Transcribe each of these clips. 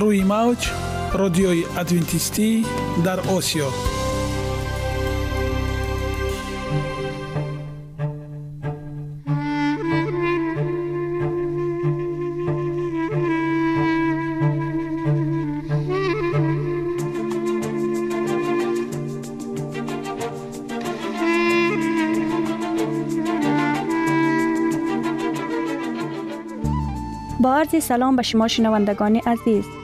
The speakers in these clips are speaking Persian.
روی موج رادیوی ادوینتیستی در آسیا. با عرض سلام به شما شنوندگان عزیز.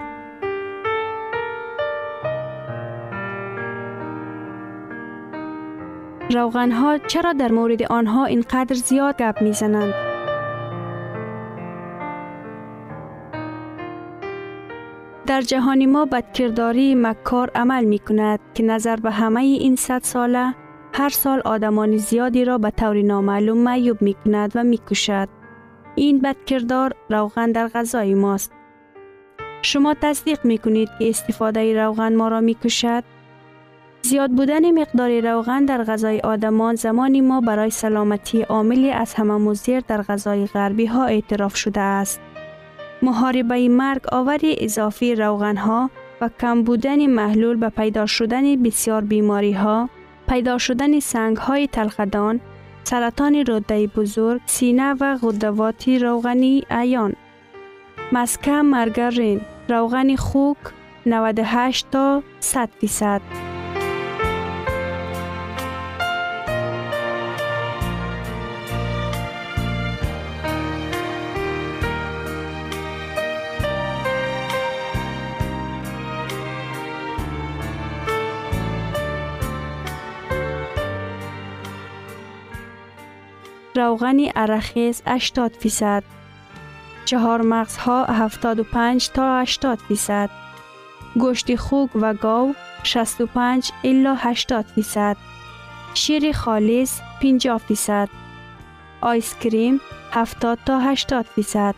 روغن ها چرا در مورد آنها اینقدر زیاد گپ می‌زنند؟ در جهان ما بدکرداری مکار عمل می کند که نظر به همه این صد ساله هر سال آدمان زیادی را به طور نامعلوم معیوب می کند و می کشد. این بدکردار روغن در غذای ماست. شما تصدیق می کنید که استفاده روغن ما را می کشد؟ زیاد بودن مقدار روغن در غذای آدمان زمانی ما برای سلامتی عاملی از همه مزیر در غذای غربی ها اعتراف شده است. محاربه مرگ آوری اضافی روغن ها و کم بودن محلول به پیدا شدن بسیار بیماری ها، پیدا شدن سنگ های تلخدان، سرطان روده بزرگ، سینه و غدوات روغنی ایان. مسکه مرگرین، روغن خوک 98 تا 100 فیصد. روغن ارخیز 80 فیصد. چهار مغز ها 75 تا 80 فیصد. گوشت خوک و گاو 65 الا 80 فیصد. شیر خالص 50 فیصد. آیس کریم 70 تا 80 فیصد.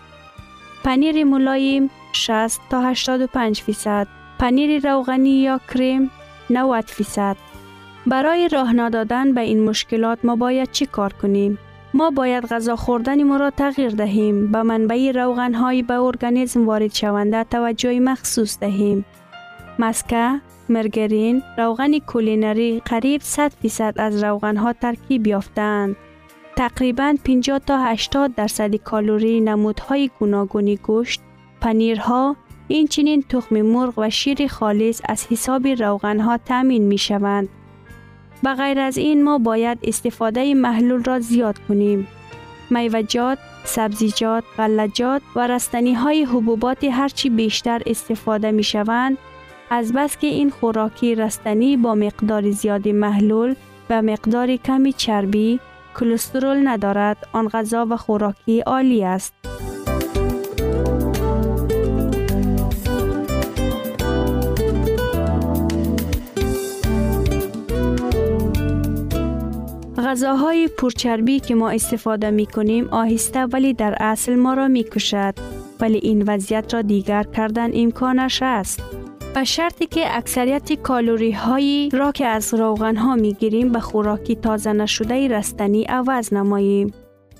پنیر ملایم 60 تا 85 فیصد. پنیر روغنی یا کریم 90 فیصد. برای راه دادن به این مشکلات ما باید چی کار کنیم؟ ما باید غذا خوردن ما را تغییر دهیم به منبع روغن های به ارگانیسم وارد شونده توجه مخصوص دهیم. مسکه، مرگرین، روغن کولینری قریب 100 فیصد از روغن ها ترکیب یافتند. تقریبا 50 تا 80 درصد کالری نمودهای گوناگونی گوشت، پنیرها، این چنین تخم مرغ و شیر خالص از حساب روغن ها تامین می شوند. به غیر از این ما باید استفاده محلول را زیاد کنیم. میوجات، سبزیجات، غلجات و رستنی های حبوبات هرچی بیشتر استفاده می شوند از بس که این خوراکی رستنی با مقدار زیادی محلول و مقدار کمی چربی کلسترول ندارد آن غذا و خوراکی عالی است. غذاهای پرچربی که ما استفاده می کنیم آهسته ولی در اصل ما را می کشد ولی این وضعیت را دیگر کردن امکانش است. به شرطی که اکثریت کالوری هایی را که از روغن ها می گیریم به خوراکی تازه نشده رستنی عوض نماییم.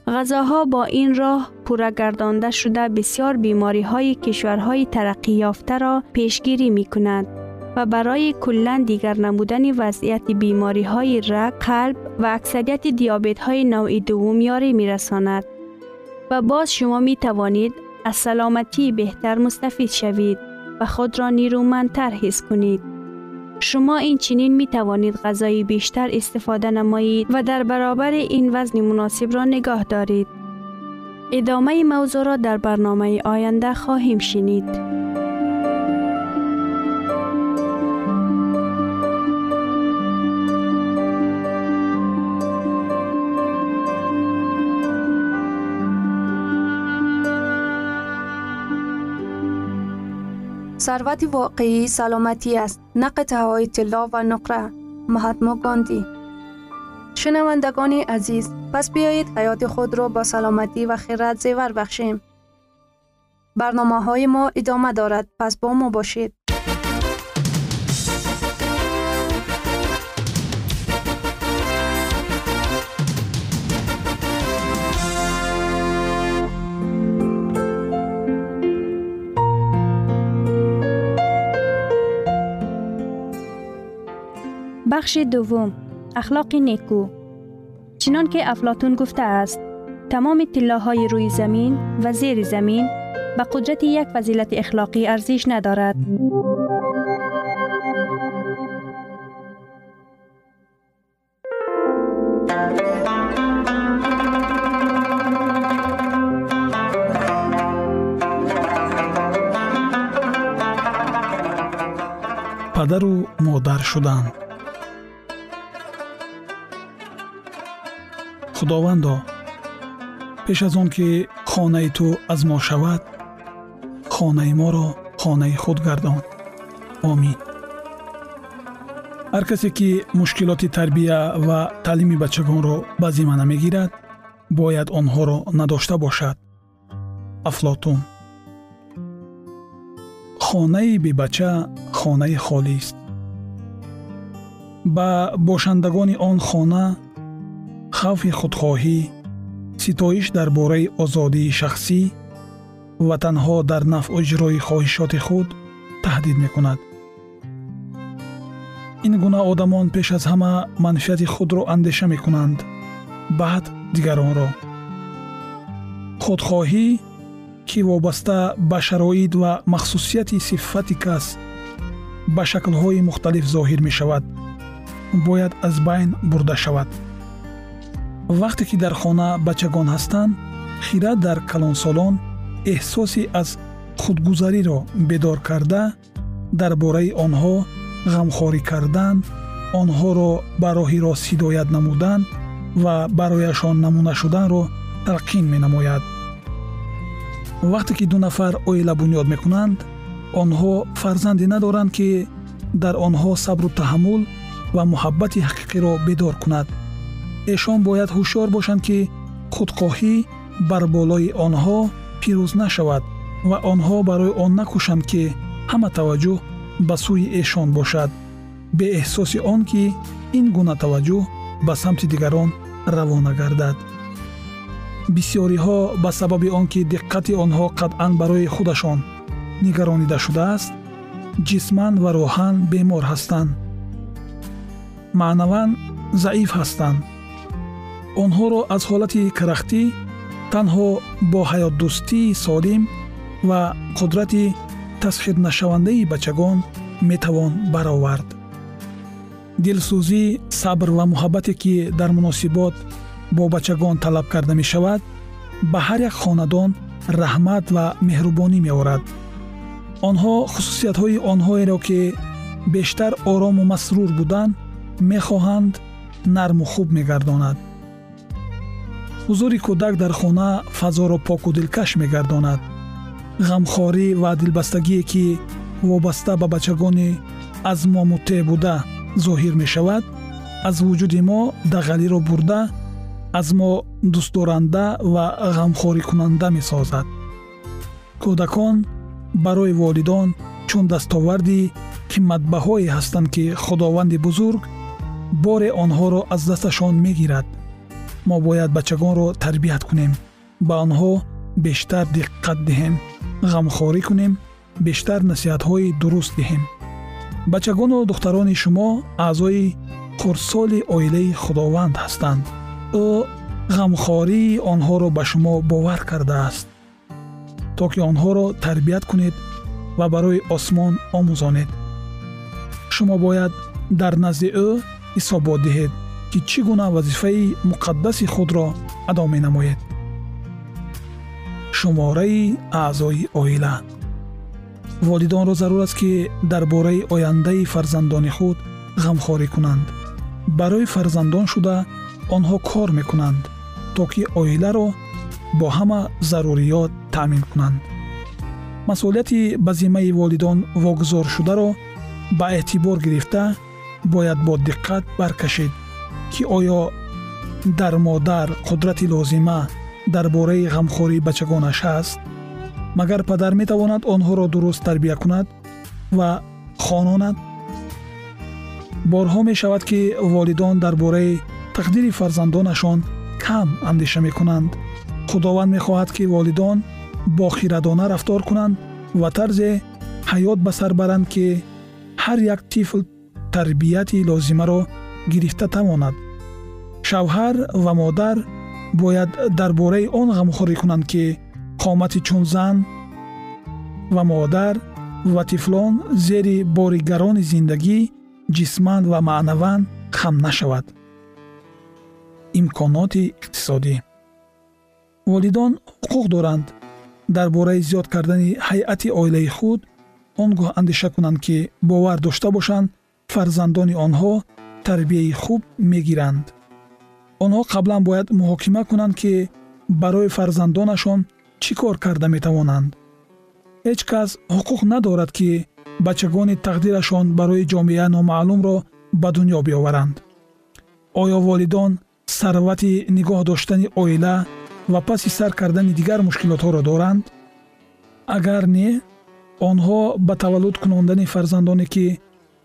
غذاها با این راه پورگردانده شده بسیار بیماری های کشورهای ترقی یافته را پیشگیری می کند. و برای کلا دیگر نمودن وضعیت بیماری های رگ، قلب و اکثریت دیابت های نوع دوم یاری می رساند. و باز شما می توانید از سلامتی بهتر مستفید شوید و خود را نیرومندتر حس کنید. شما این چنین می توانید غذای بیشتر استفاده نمایید و در برابر این وزن مناسب را نگاه دارید. ادامه موضوع را در برنامه آینده خواهیم شنید. ثروت واقعی سلامتی است نه های طلا و نقره. مهاتما گاندی. شنوندگان عزیز پس بیایید حیات خود را با سلامتی و خیرات زیور بخشیم. برنامه های ما ادامه دارد پس با ما باشید. بخش دوم اخلاق نیکو. چنان که افلاتون گفته است تمام های روی زمین و زیر زمین به قدرت یک فضیلت اخلاقی ارزش ندارد. پدر و مادر худовандо пеш аз он ки хонаи ту аз мо шавад хонаи моро хонаи худ гардон. Омин. Ҳар касе ки мушкилоти тарбия ва таълими бачагонро ба зимма намегирад бояд онҳоро надошта бошад? Афлотун. Хонаи бебача хонаи холист. Ба бошандагони он хона хавфи худхоҳӣ ситоиш дар бораи озодии шахсӣ ва танҳо дар нафъу иҷрои хоҳишоти худ таҳдид мекунад. Ин гуна одамон пеш аз ҳама манфиати худро андеша мекунанд баъд дигаронро. Худхоҳӣ ки вобаста ба шароит ва махсусияти сифати кас ба шаклҳои мухталиф зоҳир мешавад бояд аз байн бурда шавад вақте ки дар хона бачагон ҳастанд хира дар калонсолон эҳсоси аз худгузариро бедор карда дар бораи онҳо ғамхорӣ кардан онҳоро ба роҳи рост ҳидоят намудан ва барояшон намуна шуданро талқин менамояд. Вақте ки ду нафар оила бунёд мекунанд онҳо фарзанде надоранд ки дар онҳо сабру таҳаммул ва муҳаббати ҳақиқиро бедор кунад эшон бояд ҳушёр бошанд ки худхоҳӣ бар болои онҳо пирӯз нашавад ва онҳо барои он накӯшанд ки ҳама таваҷҷӯҳ ба сӯи эшон бошад. Беэҳсоси он ки ин гуна таваҷҷӯҳ ба самти дигарон равона гардад. Бисьёриҳо ба сабаби он ки диққати онҳо қатъан барои худашон нигаронида шудааст ҷисман ва роҳан бемор ҳастанд. Маънаван заиф ҳастанд онҳоро аз ҳолати карахтӣ танҳо бо ҳаётдӯстии солим ва қудрати тасхирнашавандаи бачагон метавон баровард. Дилсӯзӣ сабр ва муҳаббате ки дар муносибот бо бачагон талаб карда мешавад ба ҳар як хонадон раҳмат ва меҳрубонӣ меорад. Онҳо хусусиятҳои онҳоеро ки бештар орому масрур буданд мехоҳанд нарму хуб мегардонад ҳузури кӯдак дар хона фазоро поку дилкаш мегардонад. Ғамхорӣ ва дилбастагие ки вобаста ба бачагони аз мо муттеъ буда зоҳир мешавад аз вуҷуди мо дағалиро бурда аз мо дӯстдоранда ва ғамхорикунанда месозад. Кӯдакон барои волидон чун дастоварди қиматбаҳое ҳастанд ки худованди бузург боре онҳоро аз дасташон мегирад мо бояд бачагонро тарбият кунем. Ба онҳо бештар диққат диҳем ғамхорӣ кунем бештар насиҳатҳои дуруст диҳем. Бачагону духтарони шумо аъзои хурдсоли оилаи худованд ҳастанд. Ӯ ғамхории онҳоро ба шумо бовар кардааст. То ки онҳоро тарбият кунед ва барои осмон омӯзонед. Шумо бояд дар назди ӯ ҳисобот диҳед ки чӣ гуна вазифаи муқаддаси худро адо менамоед. Шумораи аъзои оила. Волидонро зарур аст ки дар бораи ояндаи фарзандони худ ғамхорӣ кунанд. Барои фарзандон шуда онҳо кор мекунанд то ки оиларо бо ҳама заруриёт таъмин кунанд. Масъулияти ба зиммаи волидон вогузоршударо ба эътибор гирифта бояд бо диққат баркашед ки оё дар модар қудрати лозима дар бораи ғамхории бачагонаш ҳаст магар падар метавонад онҳоро дуруст тарбия кунад ва хононад? Борҳо мешавад ки волидон дар бораи тақдири фарзандонашон кам андеша мекунанд. Худованд мехоҳад ки волидон бохирадона рафтор кунанд ва тарзе ҳаёт ба сар баранд ки ҳар як тифл тарбияти лозимаро гирифта тавонад шавҳар ва модар бояд дар бораи он ғамхорӣ кунанд ки қомати чун зан ва модар ва тифлон зери бори гарони зиндагӣ ҷисман ва маънаван хам нашавад. имконоти иқтисодӣ. Волидон ҳуқуқ доранд. Дар бораи зиёд кардани ҳайъати оилаи худ он гоҳ андеша кунанд ки бовар дошта бошанд фарзандони онҳо тарбияи хуб мегиранд онҳо қаблан бояд муҳокима кунанд ки барои фарзандонашон чӣ кор карда метавонанд. Ҳеҷ кас ҳуқуқ надорад ки бачагони тақдирашон барои ҷомеа номаълумро ба дунё биоваранд. Оё волидон сарвати нигоҳ доштани оила ва паси сар кардани дигар мушкилотҳоро доранд. Агар не онҳо ба таваллуд кунондани фарзандоне ки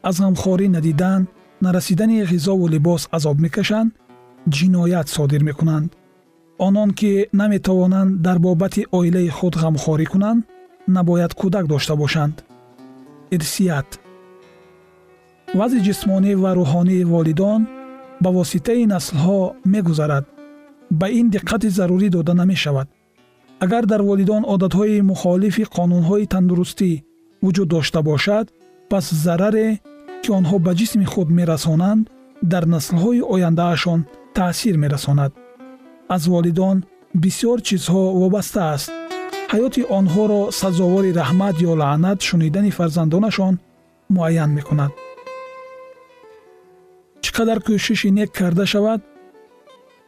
аз ғамхорӣ надидан нарасидани ғизову либос азоб мекашанд ҷиноят содир мекунанд. Онон ки наметавонанд дар бобати оилаи худ ғамхорӣ кунанд набояд кӯдак дошта бошанд. Ирсият. Вазъи ҷисмонӣ ва рӯҳонии волидон ба воситаи наслҳо мегузарад. Ба ин диққати зарурӣ дода намешавад. Агар дар волидон одатҳои мухолифи қонунҳои тандурустӣ вуҷуд дошта бошад пас зараре ки онҳо ба ҷисми худ мерасонанд дар наслҳои ояндаашон таъсир мерасонад. Аз волидон бисьёр чизҳо вобаста аст. Ҳаёти онҳоро сазовори раҳмат ё лаънат шунидани фарзандонашон муайян мекунад. Чӣ қадар кӯшиши нек карда шавад?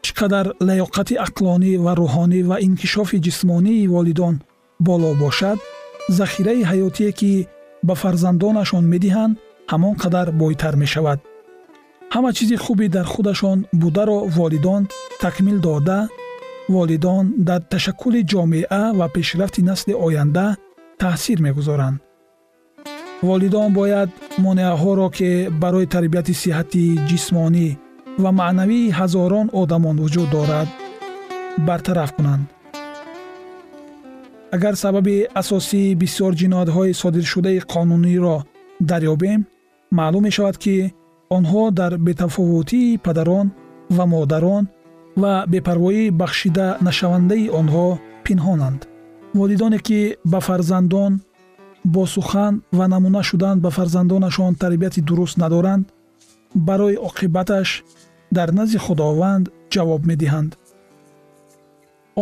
Чӣ қадар лаёқати ақлонӣ ва рӯҳонӣ ва инкишофи ҷисмонии волидон боло бошад? Захираи ҳаётие ки ба фарзандонашон медиҳанд ҳамон қадар бойтар мешавад ҳама чизи хубе дар худашон бударо волидон такмил дода. Волидон дар ташаккули ҷомеа ва пешрафти насли оянда таъсир мегузоранд. Волидон бояд монеаҳоро ки барои тарбияти сиҳати ҷисмонӣ ва маънавии ҳазорон одамон вуҷуд дорад бартараф кунанд. Агар сабаби асосии бисёр ҷиноятҳои содиршудаи қонуниро дарёбем маълум мешавад ки онҳо дар бетафовутии падарон ва модарон ва бепарвоӣ бахшида нашавандаи онҳо пинҳонанд. Волидоне ки ба фарзандон бо сухан ва намуна шудан ба фарзандонашон тарбияти дуруст надоранд барои оқибаташ дар назди худованд ҷавоб медиҳанд.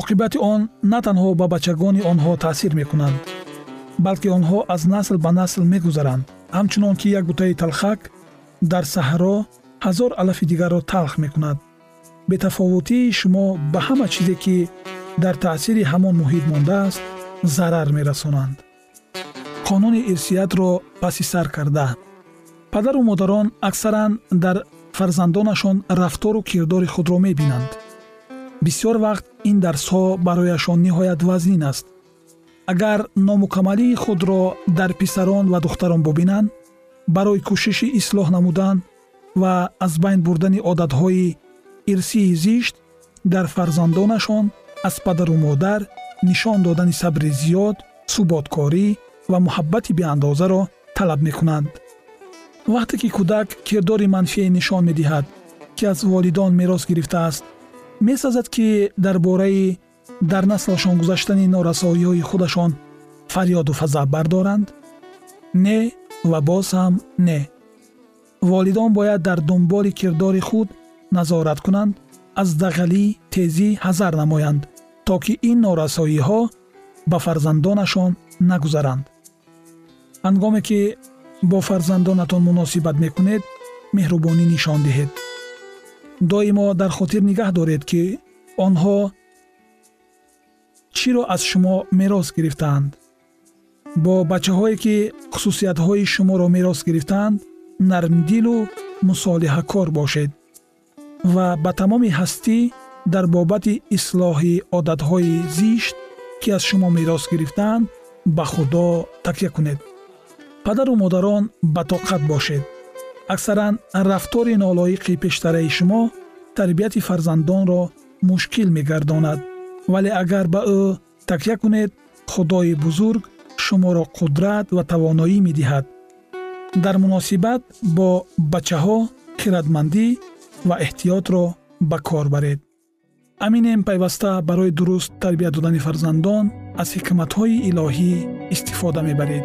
Оқибати он на танҳо ба бачагони онҳо таъсир мекунад балки онҳо аз насл ба насл мегузаранд. Ҳамчунон ки як бутаи талхак дар саҳро ҳазор алафи дигарро талх мекунад бетафовутии шумо ба ҳама чизе ки дар таъсири ҳамон муҳит мондааст зарар мерасонанд қонуни ирсиятро паси сар карда падару модарон аксаран дар фарзандонашон рафтору кирдори худро мебинанд бисьёр вақт ин дарсҳо барояшон ниҳоят вазнин аст агар номукамалии худро дар писарон ва духтарон бубинанд барои кӯшиши ислоҳ намудан ва аз байн бурдани одатҳои ирсии зишт дар фарзандонашон аз падару модар нишон додани сабри зиёд суботкорӣ ва муҳаббати беандозаро талаб мекунанд. Вақте ки кӯдак кирдори манфие нишон медиҳад ки аз волидон мерос гирифтааст месазад ки дар бораи дар наслашон гузаштани норасоиҳои худашон фарёду фазаъ бардоранд не ва боз ҳам не. Волидон бояд дар дунболи кирдори худ назорат кунанд аз дағалӣ тезӣ ҳазар намоянд то ки ин норасоиҳо ба фарзандонашон нагузаранд. Ҳангоме ки бо фарзандонатон муносибат мекунед меҳрубонӣ нишон диҳед. Доимо дар хотир нигаҳ доред ки онҳо чиро аз шумо мерос гирифтаанд бо бачаҳое ки хусусиятҳои шуморо мерос гирифтаанд нармдилу мусолиҳакор бошед ва ба тамоми ҳастӣ дар бобати ислоҳи одатҳои зишт ки аз шумо мерос гирифтаанд ба худо такя кунед. Падару модарон ба тоқат бошед. Аксаран рафтори нолоиқи пештараи шумо тарбияти фарзандонро мушкил мегардонад. Вале агар ба ӯ такя кунед худои бузург шуморо қудрат ва тавоноӣ медиҳад. Дар муносибат бо бачаҳо хиратмандӣ ва эҳтиётро ба кор баред. Аминем пайваста барои дуруст тарбия додани фарзандон аз ҳикматҳои илоҳӣ истифода мебаред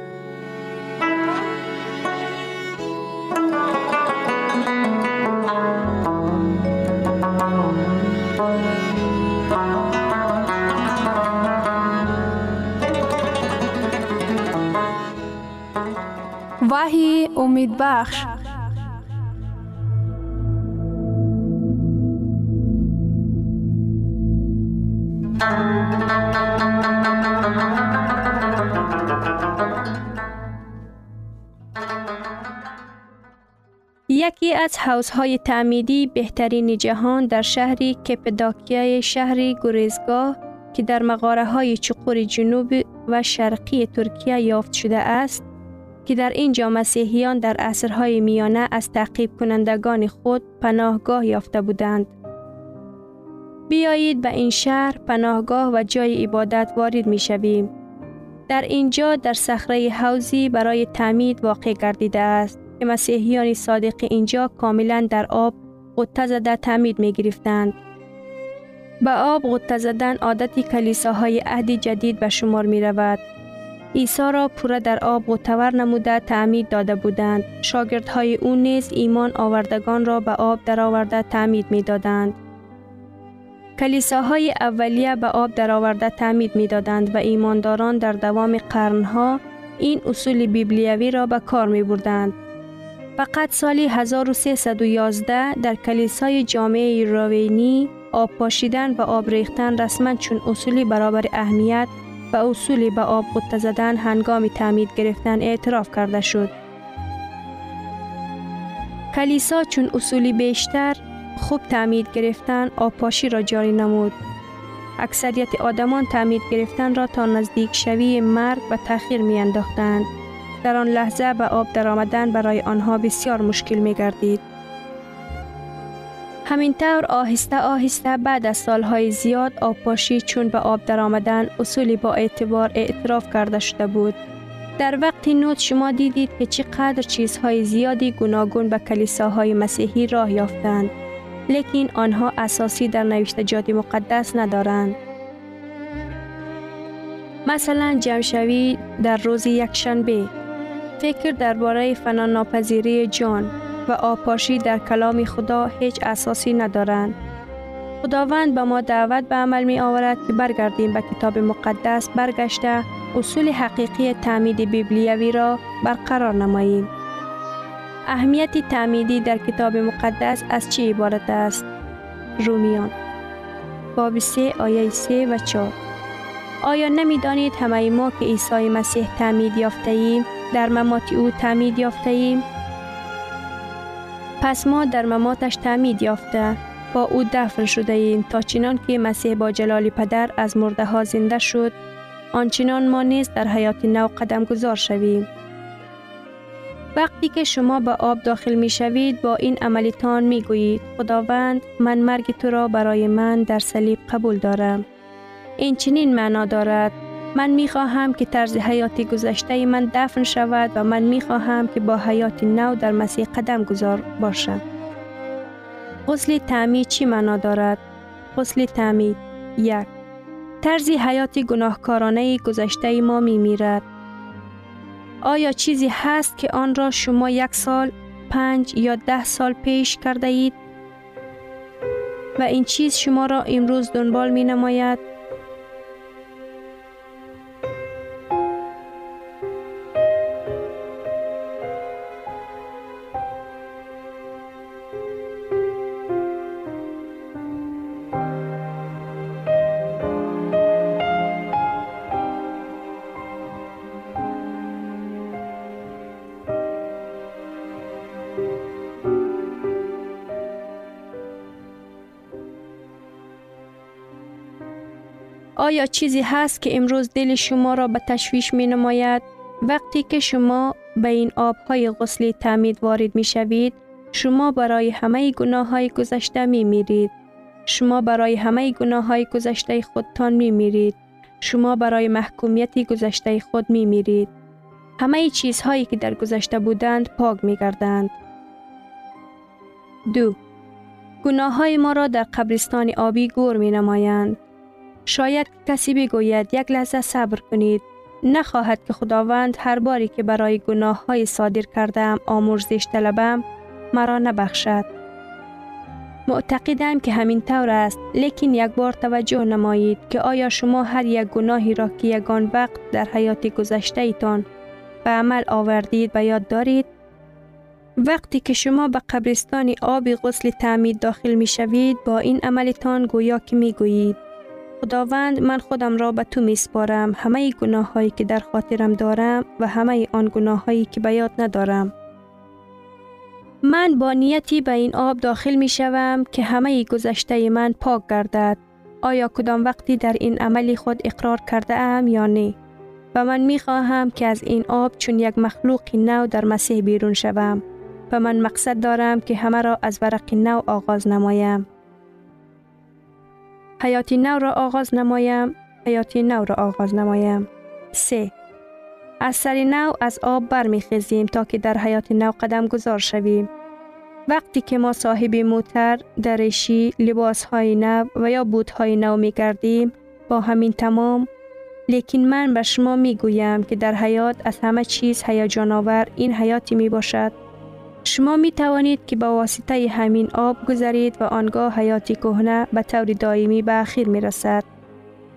وحی امید بخش. یکی از حوزهای تعمیدی بهترین جهان در شهر کپداکیای شهر گریزگاه که در مغاره های چقور جنوب و شرقی ترکیه یافت شده است که در اینجا مسیحیان در عصرهای میانه از تعقیب کنندگان خود پناهگاه یافته بودند. بیایید به این شهر پناهگاه و جای عبادت وارد می شویم. در اینجا در صخره حوزی برای تعمید واقع گردیده است که مسیحیان صادق اینجا کاملا در آب قطه زده تعمید می گرفتند. به آب غطه زدن عادتی کلیساهای عهد جدید به شمار می رود. عیسی را پوره در آب غطور نموده تعمید داده بودند. شاگردهای او نیز ایمان آوردگان را به آب درآورده تعمید می دادند. کلیساهای اولیه به آب درآورده تعمید می دادند و ایمانداران در دوام قرنها این اصول بیبلیوی را به کار می بردند. فقط سال 1311 در کلیسای جامعه راوینی آب پاشیدن و آب ریختن رسما چون اصولی برابر اهمیت و اصولی به آب قطه زدن هنگام تعمید گرفتن اعتراف کرده شد. کلیسا چون اصولی بیشتر خوب تعمید گرفتن آبپاشی را جاری نمود. اکثریت آدمان تعمید گرفتن را تا نزدیک شوی مرگ و تأخیر می انداختند. در آن لحظه به آب درآمدن برای آنها بسیار مشکل می گردید. همینطور آهسته آهسته بعد از سالهای زیاد آبپاشی چون به آب درآمدن اصولی با اعتبار اعتراف کرده شده بود. در وقت نوت شما دیدید که چقدر چیزهای زیادی گوناگون به کلیساهای مسیحی راه یافتند. لیکن آنها اساسی در نوشتجات مقدس ندارند. مثلا جمشوی در روز یکشنبه فکر درباره فنا ناپذیری جان و آپاشی در کلام خدا هیچ اساسی ندارند. خداوند به ما دعوت به عمل می آورد که برگردیم به کتاب مقدس برگشته اصول حقیقی تعمید بیبلیوی را برقرار نماییم. اهمیت تعمیدی در کتاب مقدس از چی عبارت است؟ رومیان باب 3 آیه 3 و 4 آیا نمی دانید همه ما که عیسی مسیح تعمید یافته ایم در ممات او تعمید یافته ایم؟ پس ما در مماتش تعمید یافته با او دفن شده ایم تا چنان که مسیح با جلال پدر از مرده ها زنده شد آنچنان ما نیز در حیات نو قدم گذار شویم. وقتی که شما به آب داخل می شوید با این عملیتان می گویید خداوند من مرگ تو را برای من در صلیب قبول دارم. این چنین معنا دارد من می خواهم که طرز حیات گذشته من دفن شود و من می خواهم که با حیات نو در مسیح قدم گذار باشم. غسل تعمید چی معنا دارد؟ غسل تعمید یک طرز حیات گناهکارانه گذشته ما می میرد. آیا چیزی هست که آن را شما یک سال، پنج یا ده سال پیش کرده اید؟ و این چیز شما را امروز دنبال می نماید؟ آیا چیزی هست که امروز دل شما را به تشویش می نماید؟ وقتی که شما به این آبهای غسل تعمید وارد می شوید، شما برای همه گناه های گذشته می میرید. شما برای همه گناه های گذشته خودتان می میرید. شما برای محکومیت گذشته خود می میرید. همه چیزهایی که در گذشته بودند پاک می گردند. دو گناه های ما را در قبرستان آبی گور می نمایند. شاید کسی بگوید یک لحظه صبر کنید. نخواهد که خداوند هر باری که برای گناه های صادر کردم آمرزش طلبم مرا نبخشد. معتقدم که همین طور است لیکن یک بار توجه نمایید که آیا شما هر یک گناهی را که یگان وقت در حیات گذشته ایتان به عمل آوردید و یاد دارید؟ وقتی که شما به قبرستان آب غسل تعمید داخل می شوید با این عملتان گویا که می گویید خداوند من خودم را به تو می سپارم همه گناه هایی که در خاطرم دارم و همه آن گناه هایی که به یاد ندارم. من با نیتی به این آب داخل می شوم که همه گذشته من پاک گردد. آیا کدام وقتی در این عملی خود اقرار کرده ام یا نه؟ و من می خواهم که از این آب چون یک مخلوق نو در مسیح بیرون شوم و من مقصد دارم که همه را از ورق نو آغاز نمایم. حیاتی نو را آغاز نمایم حیاتی نو را آغاز نمایم 3. از سر نو از آب برمیخیزیم تا که در حیات نو قدم گذار شویم. وقتی که ما صاحب موتر، درشی، لباس های نو و یا بود های نو می گردیم با همین تمام لیکن من به شما می گویم که در حیات از همه چیز هیجان آور این حیاتی می باشد شما می توانید که با واسطه همین آب گذرید و آنگاه حیاتی کهنه به طور دائمی به اخیر می رسد.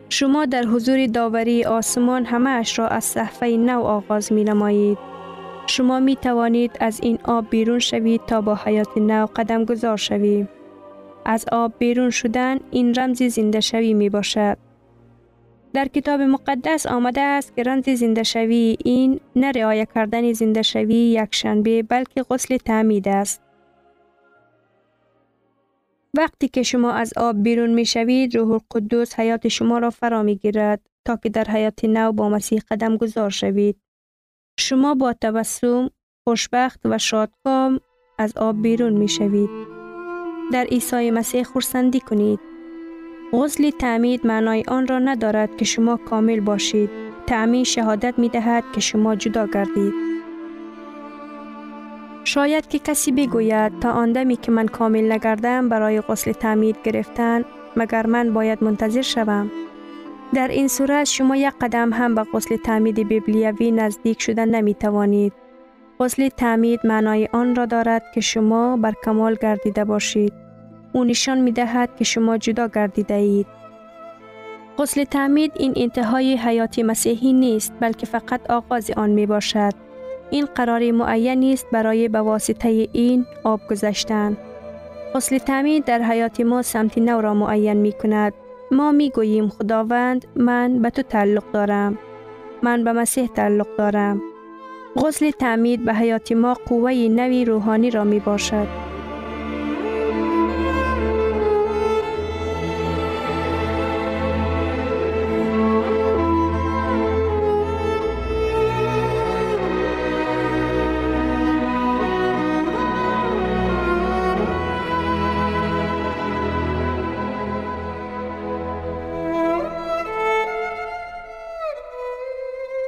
شما در حضور داوری آسمان همه اش را از صحفه نو آغاز می نمایید. شما می توانید از این آب بیرون شوید تا با حیات نو قدم گذار شوید. از آب بیرون شدن این رمز زنده شوی می باشد. در کتاب مقدس آمده است که رمز زنده شوی این نه رعایه کردن زنده شوی یک شنبه بلکه غسل تعمید است. وقتی که شما از آب بیرون می شوید روح القدس حیات شما را فرا می گیرد تا که در حیات نو با مسیح قدم گذار شوید. شما با تبسم، خوشبخت و شادکام از آب بیرون می شوید. در عیسی مسیح خورسندی کنید. غسل تعمید معنای آن را ندارد که شما کامل باشید. تعمید شهادت می دهد که شما جدا گردید. شاید که کسی بگوید تا آندمی که من کامل نگردم برای غسل تعمید گرفتن مگر من باید منتظر شوم. در این صورت شما یک قدم هم به غسل تعمید بیبلیوی نزدیک شدن نمی توانید. غسل تعمید معنای آن را دارد که شما بر کمال گردیده باشید. او نشان می دهد که شما جدا گردیده اید. غسل تعمید این انتهای حیات مسیحی نیست بلکه فقط آغاز آن می باشد. این قرار معین است برای به واسطه این آب گذشتن. غسل تعمید در حیات ما سمت نو را معین می کند. ما می گوییم خداوند من به تو تعلق دارم. من به مسیح تعلق دارم. غسل تعمید به حیات ما قوه نوی روحانی را می باشد.